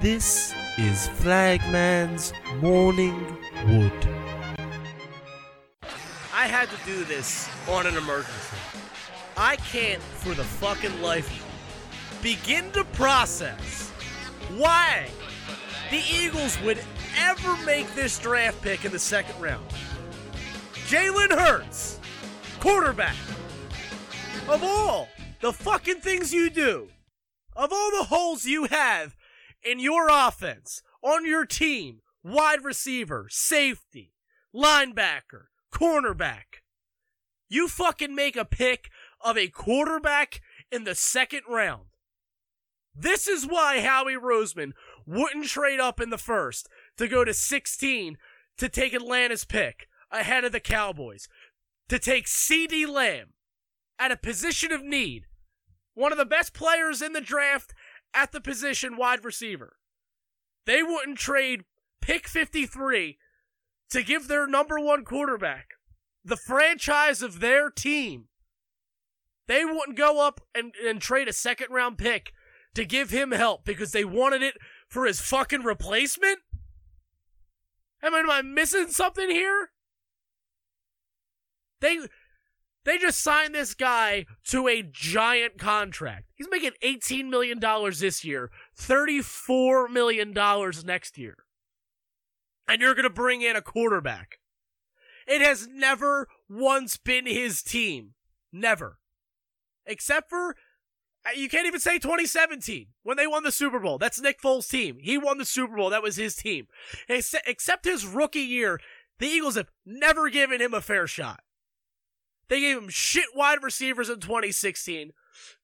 This is Flagman's Morning Wood. I had to do this on an emergency. I can't, for the fucking life begin to process why the Eagles would ever make this draft pick in the second round. Jalen Hurts, quarterback. Of all the fucking things you do, of all the holes you have in your offense, on your team, wide receiver, safety, linebacker, cornerback, you fucking make a pick of a quarterback in the second round. This is why Howie Roseman wouldn't trade up in the first to go to 16 to take Atlanta's pick ahead of the Cowboys, to take CeeDee Lamb at a position of need, one of the best players in the draft at the position wide receiver. They wouldn't trade pick 53 to give their number one quarterback, the franchise of their team. They wouldn't go up and, and trade a second round pick to give him help because they wanted it for his fucking replacement? I mean, am I missing something here? They they just signed this guy to a giant contract. He's making $18 million this year, $34 million next year. And you're going to bring in a quarterback. It has never once been his team. Never. Except for, uh, you can't even say 2017 when they won the Super Bowl. That's Nick Foles' team. He won the Super Bowl. That was his team. Except his rookie year, the Eagles have never given him a fair shot. They gave him shit wide receivers in 2016.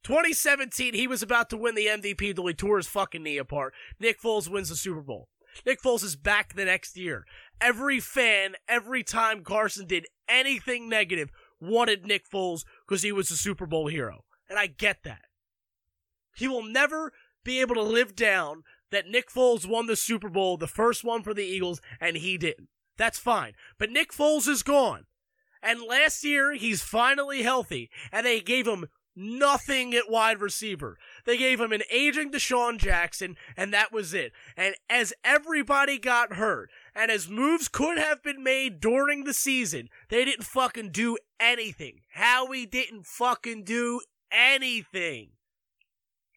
2017, he was about to win the MVP until he tore his fucking knee apart. Nick Foles wins the Super Bowl. Nick Foles is back the next year. Every fan, every time Carson did anything negative, wanted Nick Foles because he was a Super Bowl hero. And I get that. He will never be able to live down that Nick Foles won the Super Bowl, the first one for the Eagles, and he didn't. That's fine. But Nick Foles is gone. And last year, he's finally healthy, and they gave him nothing at wide receiver. They gave him an aging DeSean Jackson, and that was it. And as everybody got hurt, and as moves could have been made during the season, they didn't fucking do anything. Howie didn't fucking do anything.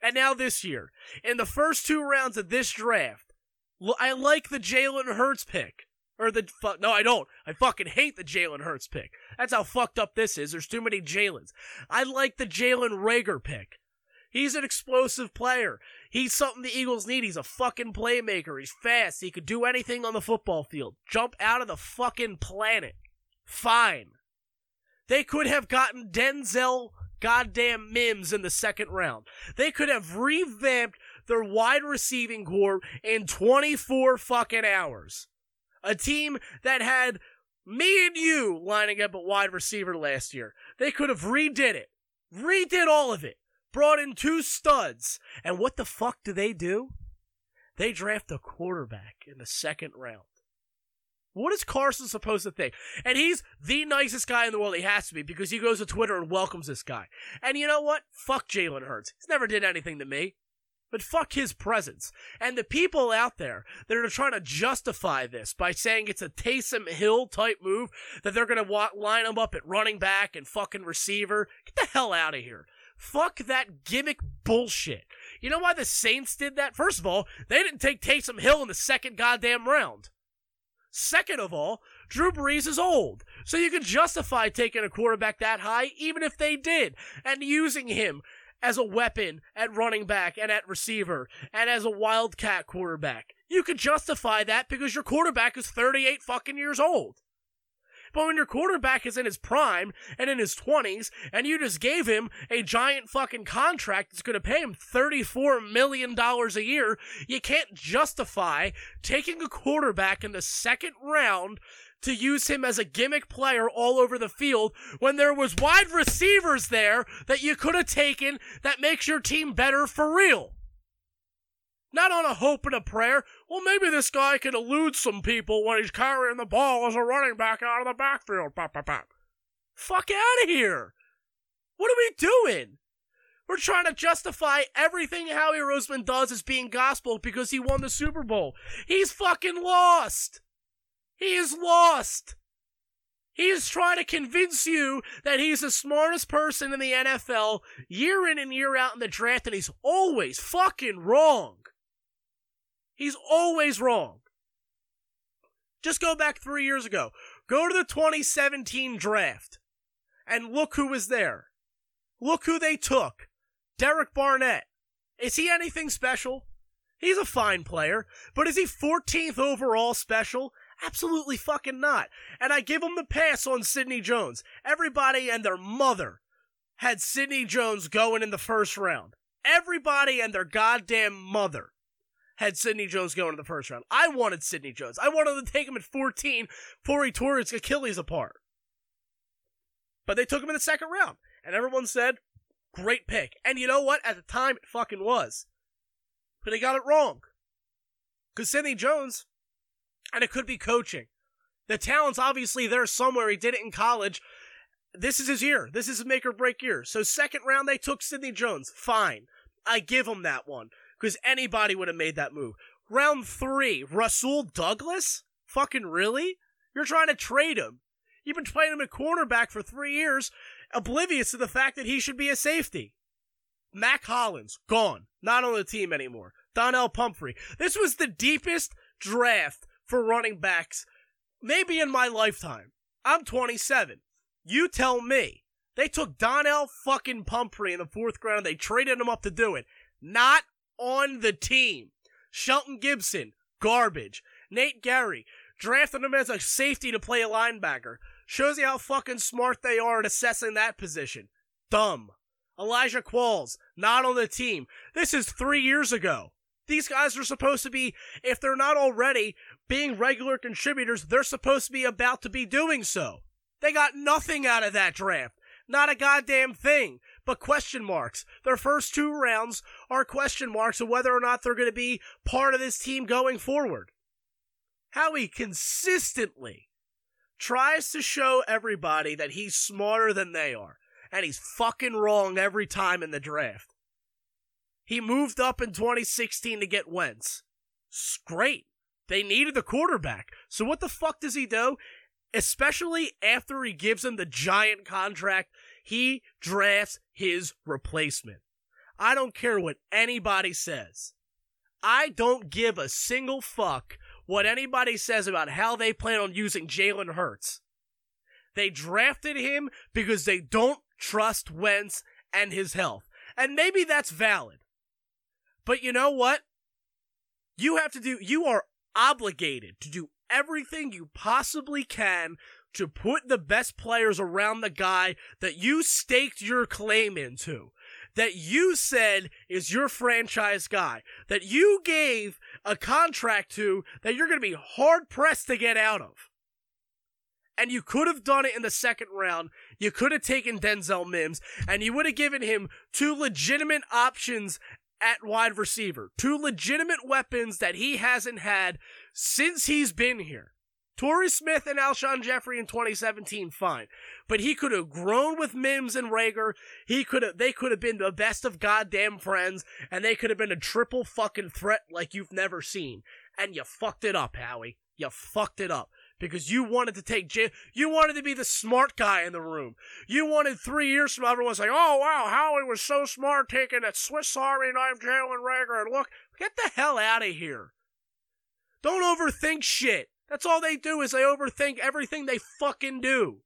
And now this year, in the first two rounds of this draft, I like the Jalen Hurts pick. Or the fuck? No, I don't. I fucking hate the Jalen Hurts pick. That's how fucked up this is. There's too many Jalen's. I like the Jalen Reagor pick. He's an explosive player. He's something the Eagles need. He's a fucking playmaker. He's fast. He could do anything on the football field. Jump out of the fucking planet. Fine. They could have gotten Denzel goddamn Mims in the second round. They could have revamped their wide receiving core in 24 fucking hours. A team that had me and you lining up at wide receiver last year. They could have redid it. Redid all of it. Brought in two studs. And what the fuck do they do? They draft a quarterback in the second round. What is Carson supposed to think? And he's the nicest guy in the world. He has to be because he goes to Twitter and welcomes this guy. And you know what? Fuck Jalen Hurts. He's never did anything to me. But fuck his presence. And the people out there that are trying to justify this by saying it's a Taysom Hill type move, that they're going to line him up at running back and fucking receiver, get the hell out of here. Fuck that gimmick bullshit. You know why the Saints did that? First of all, they didn't take Taysom Hill in the second goddamn round. Second of all, Drew Brees is old. So you can justify taking a quarterback that high, even if they did, and using him as a weapon at running back and at receiver and as a wildcat quarterback. You could justify that because your quarterback is 38 fucking years old. But when your quarterback is in his prime and in his 20s, and you just gave him a giant fucking contract that's going to pay him $34 million a year, you can't justify taking a quarterback in the second round to use him as a gimmick player all over the field when there was wide receivers there that you could have taken that makes your team better for real. Not on a hope and a prayer. Well, maybe this guy can elude some people when he's carrying the ball as a running back out of the backfield. Pop, pop, pop. Fuck out of here. What are we doing? We're trying to justify everything Howie Roseman does as being gospel because he won the Super Bowl. He's fucking lost. He is lost. He is trying to convince you that he's the smartest person in the NFL year in and year out in the draft, and he's always fucking wrong. He's always wrong. Just go back three years ago. Go to the 2017 draft and look who was there. Look who they took. Derek Barnett. Is he anything special? He's a fine player, but is he 14th overall special? Absolutely fucking not. And I give him the pass on Sidney Jones. Everybody and their mother had Sidney Jones going in the first round. Everybody and their goddamn mother had Sidney Jones going in the first round. I wanted Sidney Jones. I wanted to take him at 14 before he tore his Achilles apart. But they took him in the second round. And everyone said, Great pick. And you know what? At the time, it fucking was. But they got it wrong. Because Sidney Jones, and it could be coaching. The talent's obviously there somewhere. He did it in college. This is his year. This is his make or break year. So, second round, they took Sidney Jones. Fine. I give him that one. Because anybody would have made that move. Round three, Rasul Douglas? Fucking really? You're trying to trade him. You've been playing him at cornerback for three years oblivious to the fact that he should be a safety. Mack Hollins, gone. Not on the team anymore. Donnell Pumphrey. This was the deepest draft for running backs, maybe in my lifetime. I'm 27. You tell me. They took Donnell fucking Pumphrey in the fourth round. They traded him up to do it. Not on the team. Shelton Gibson, garbage. Nate Gerry, drafted him as a safety to play a linebacker. Shows you how fucking smart they are at assessing that position. Dumb. Elijah Qualls, not on the team. This is three years ago. These guys are supposed to be, if they're not already being regular contributors, they're supposed to be about to be doing so. They got nothing out of that draft. Not a goddamn thing, but question marks. Their first two rounds are question marks of whether or not they're going to be part of this team going forward. Howie consistently tries to show everybody that he's smarter than they are. And he's fucking wrong every time in the draft. He moved up in 2016 to get Wentz. Great. They needed a quarterback. So what the fuck does he do? Especially after he gives him the giant contract, he drafts his replacement. I don't care what anybody says. I don't give a single fuck what anybody says about how they plan on using Jalen Hurts. They drafted him because they don't trust Wentz and his health. And maybe that's valid. But you know what? You have to do, you are obligated to do everything you possibly can to put the best players around the guy that you staked your claim into that you said is your franchise guy, that you gave a contract to that you're going to be hard pressed to get out of. And you could have done it in the second round. You could have taken Denzel Mims and you would have given him two legitimate options at wide receiver. Two legitimate weapons that he hasn't had since he's been here. Torrey Smith and Alshon Jeffery in 2017, fine. But he could have grown with Mims and Reagor. He could have, they could have been the best of goddamn friends, and they could have been a triple fucking threat like you've never seen. And you fucked it up, Howie. You fucked it up. Because you wanted to take J- you wanted to be the smart guy in the room. You wanted three years from everyone's like, oh wow, Howie was so smart taking that Swiss Army knife Jalen Reagor and look, get the hell out of here. Don't overthink shit. That's all they do is they overthink everything they fucking do.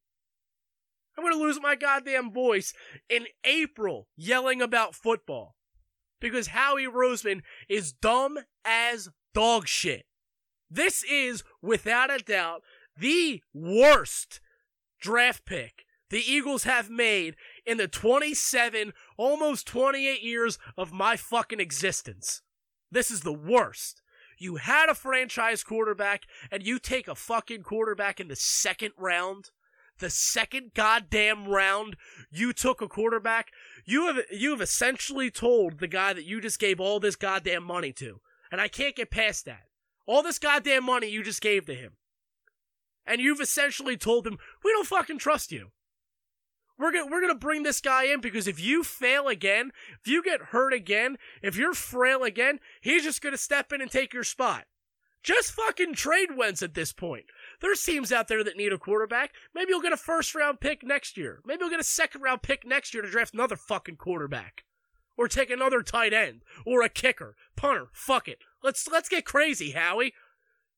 I'm gonna lose my goddamn voice in April yelling about football. Because Howie Roseman is dumb as dog shit. This is, without a doubt, the worst draft pick the Eagles have made in the 27, almost 28 years of my fucking existence. This is the worst. You had a franchise quarterback and you take a fucking quarterback in the second round. The second goddamn round you took a quarterback, you have you have essentially told the guy that you just gave all this goddamn money to. And I can't get past that. All this goddamn money you just gave to him. And you've essentially told him, we don't fucking trust you. We're gonna we're gonna bring this guy in because if you fail again, if you get hurt again, if you're frail again, he's just gonna step in and take your spot. Just fucking trade Wentz at this point. There's teams out there that need a quarterback. Maybe you'll get a first round pick next year. Maybe you'll get a second round pick next year to draft another fucking quarterback. Or take another tight end. Or a kicker. Punter. Fuck it. Let's let's get crazy, Howie.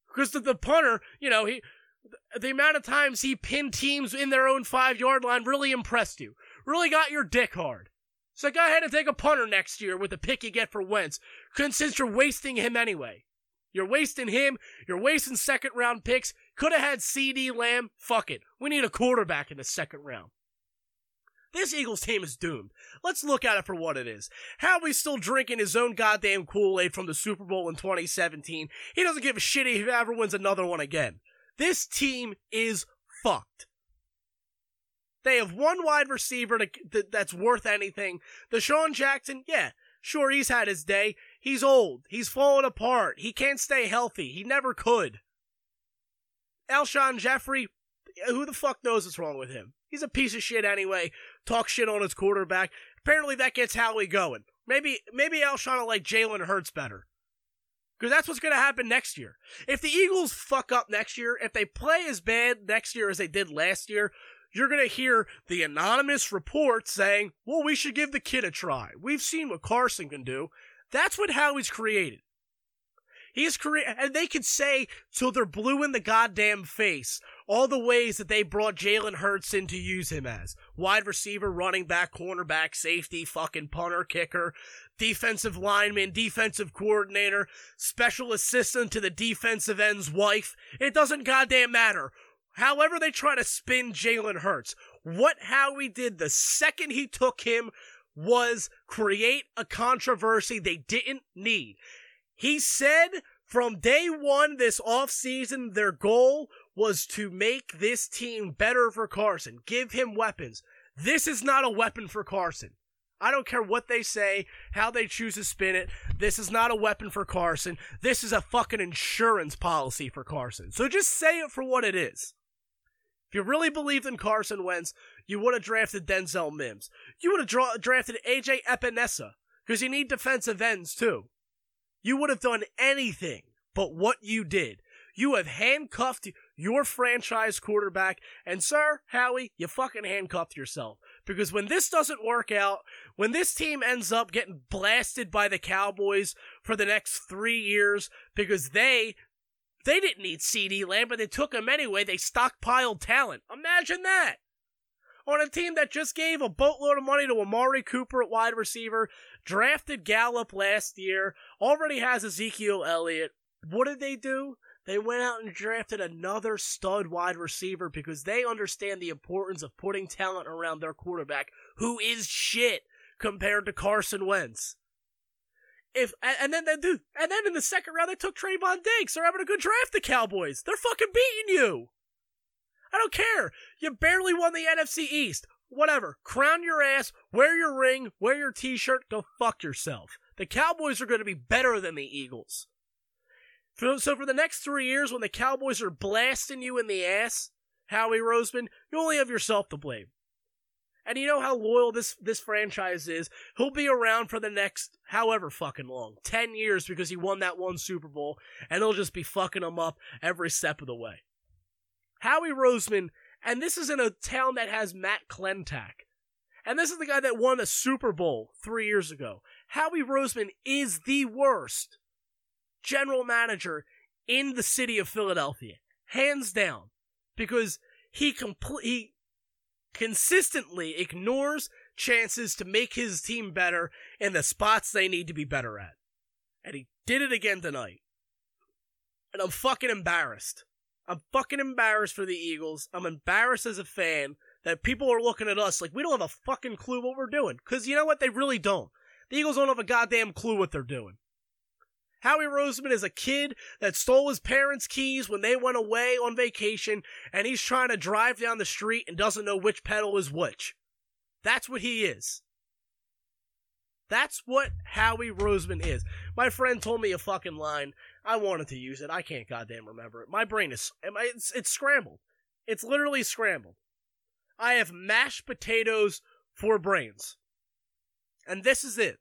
Because the, the punter, you know, he the amount of times he pinned teams in their own five yard line really impressed you. Really got your dick hard. So go ahead and take a punter next year with the pick you get for Wentz, since you're wasting him anyway. You're wasting him. You're wasting second round picks. Could have had CeeDee Lamb. Fuck it. We need a quarterback in the second round. This Eagles team is doomed. Let's look at it for what it is. Howie's still drinking his own goddamn Kool-Aid from the Super Bowl in 2017. He doesn't give a shit if he ever wins another one again. This team is fucked. They have one wide receiver to, that's worth anything. DeSean Jackson, yeah, sure, he's had his day. He's old. He's falling apart. He can't stay healthy. He never could. Alshon Jeffery, Uh, who the fuck knows what's wrong with him? He's a piece of shit anyway. Talk shit on his quarterback. Apparently that gets Howie going. Maybe maybe Alshon will like Jalen Hurts better. Because that's what's going to happen next year. If the Eagles fuck up next year, if they play as bad next year as they did last year, you're going to hear the anonymous report saying, well, we should give the kid a try. We've seen what Carson can do. That's what Howie's created. He's created, and they could say till they're blue in the goddamn face all the ways that they brought Jalen Hurts in to use him as wide receiver, running back, cornerback, safety, fucking punter, kicker, defensive lineman, defensive coordinator, special assistant to the defensive end's wife. It doesn't goddamn matter. However, they try to spin Jalen Hurts. What Howie did the second he took him was create a controversy they didn't need. He said from day one this offseason, their goal was to make this team better for Carson, give him weapons. This is not a weapon for Carson. I don't care what they say, how they choose to spin it. This is not a weapon for Carson. This is a fucking insurance policy for Carson. So just say it for what it is. If you really believed in Carson Wentz, you would have drafted Denzel Mims. You would have dra- drafted AJ Epenesa because you need defensive ends too. You would have done anything but what you did. You have handcuffed your franchise quarterback, and sir, Howie, you fucking handcuffed yourself. Because when this doesn't work out, when this team ends up getting blasted by the Cowboys for the next three years, because they they didn't need CeeDee Lamb, but they took him anyway. They stockpiled talent. Imagine that on a team that just gave a boatload of money to Amari Cooper at wide receiver, drafted Gallup last year, already has Ezekiel Elliott. What did they do? They went out and drafted another stud wide receiver because they understand the importance of putting talent around their quarterback, who is shit compared to Carson Wentz. If and then they do, and then in the second round they took Trevon Diggs. They're having a good draft. The Cowboys. They're fucking beating you. I don't care. You barely won the NFC East. Whatever. Crown your ass, wear your ring, wear your t-shirt, go fuck yourself. The Cowboys are going to be better than the Eagles. So for the next three years, when the Cowboys are blasting you in the ass, Howie Roseman, you only have yourself to blame. And you know how loyal this, this franchise is. He'll be around for the next however fucking long. 10 years because he won that one Super Bowl, and he'll just be fucking them up every step of the way. Howie Roseman, and this is in a town that has Matt Klentak. And this is the guy that won a Super Bowl three years ago. Howie Roseman is the worst general manager in the city of Philadelphia. Hands down. Because he compl- he consistently ignores chances to make his team better in the spots they need to be better at. And he did it again tonight. And I'm fucking embarrassed. I'm fucking embarrassed for the Eagles. I'm embarrassed as a fan that people are looking at us like we don't have a fucking clue what we're doing. Cause you know what? They really don't. The Eagles don't have a goddamn clue what they're doing. Howie Roseman is a kid that stole his parents' keys when they went away on vacation, and he's trying to drive down the street and doesn't know which pedal is which. That's what he is. That's what Howie Roseman is. My friend told me a fucking line. I wanted to use it. I can't goddamn remember it. My brain is it's, it's scrambled. It's literally scrambled. I have mashed potatoes for brains. And this is it.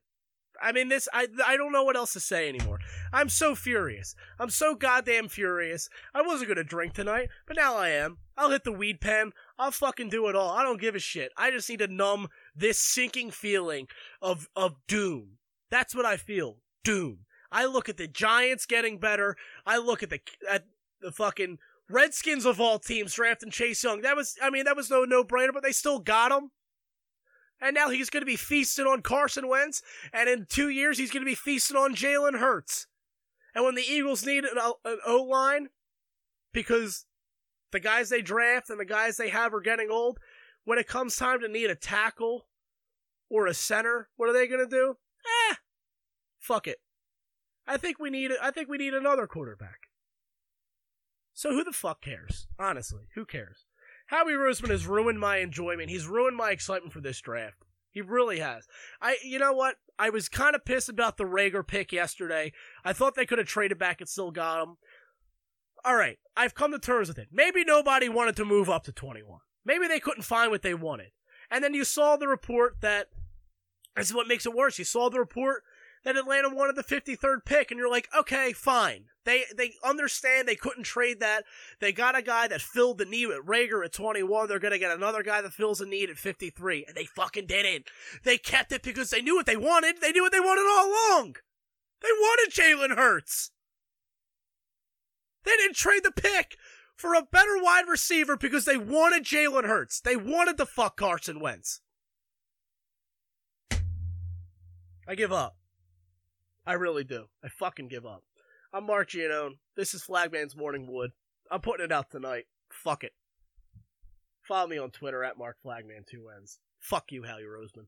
I mean, this, I, I don't know what else to say anymore. I'm so furious. I'm so goddamn furious. I wasn't gonna drink tonight, but now I am. I'll hit the weed pen. I'll fucking do it all. I don't give a shit. I just need to numb this sinking feeling of, of doom. That's what I feel. Doom. I look at the Giants getting better. I look at the, at the fucking Redskins of all teams drafting Chase Young. That was, I mean, that was no no brainer, but they still got him. And now he's going to be feasting on Carson Wentz, and in two years he's going to be feasting on Jalen Hurts. And when the Eagles need an, an O line, because the guys they draft and the guys they have are getting old, when it comes time to need a tackle or a center, what are they going to do? Eh, fuck it. I think we need. I think we need another quarterback. So who the fuck cares? Honestly, who cares? Howie Roseman has ruined my enjoyment. He's ruined my excitement for this draft. He really has. I, you know what? I was kind of pissed about the Reagor pick yesterday. I thought they could have traded back and still got him. All right, I've come to terms with it. Maybe nobody wanted to move up to 21. Maybe they couldn't find what they wanted. And then you saw the report that this is what makes it worse. You saw the report that Atlanta wanted the 53rd pick, and you're like, okay, fine. They they understand they couldn't trade that. They got a guy that filled the need at Reagor at 21. They're gonna get another guy that fills the need at 53, and they fucking didn't. They kept it because they knew what they wanted. They knew what they wanted all along. They wanted Jalen Hurts. They didn't trade the pick for a better wide receiver because they wanted Jalen Hurts. They wanted the fuck Carson Wentz. I give up. I really do. I fucking give up. I'm Mark Giannone. This is Flagman's Morning Wood. I'm putting it out tonight. Fuck it. Follow me on Twitter at Mark Flagman two ends. Fuck you, Howie Roseman.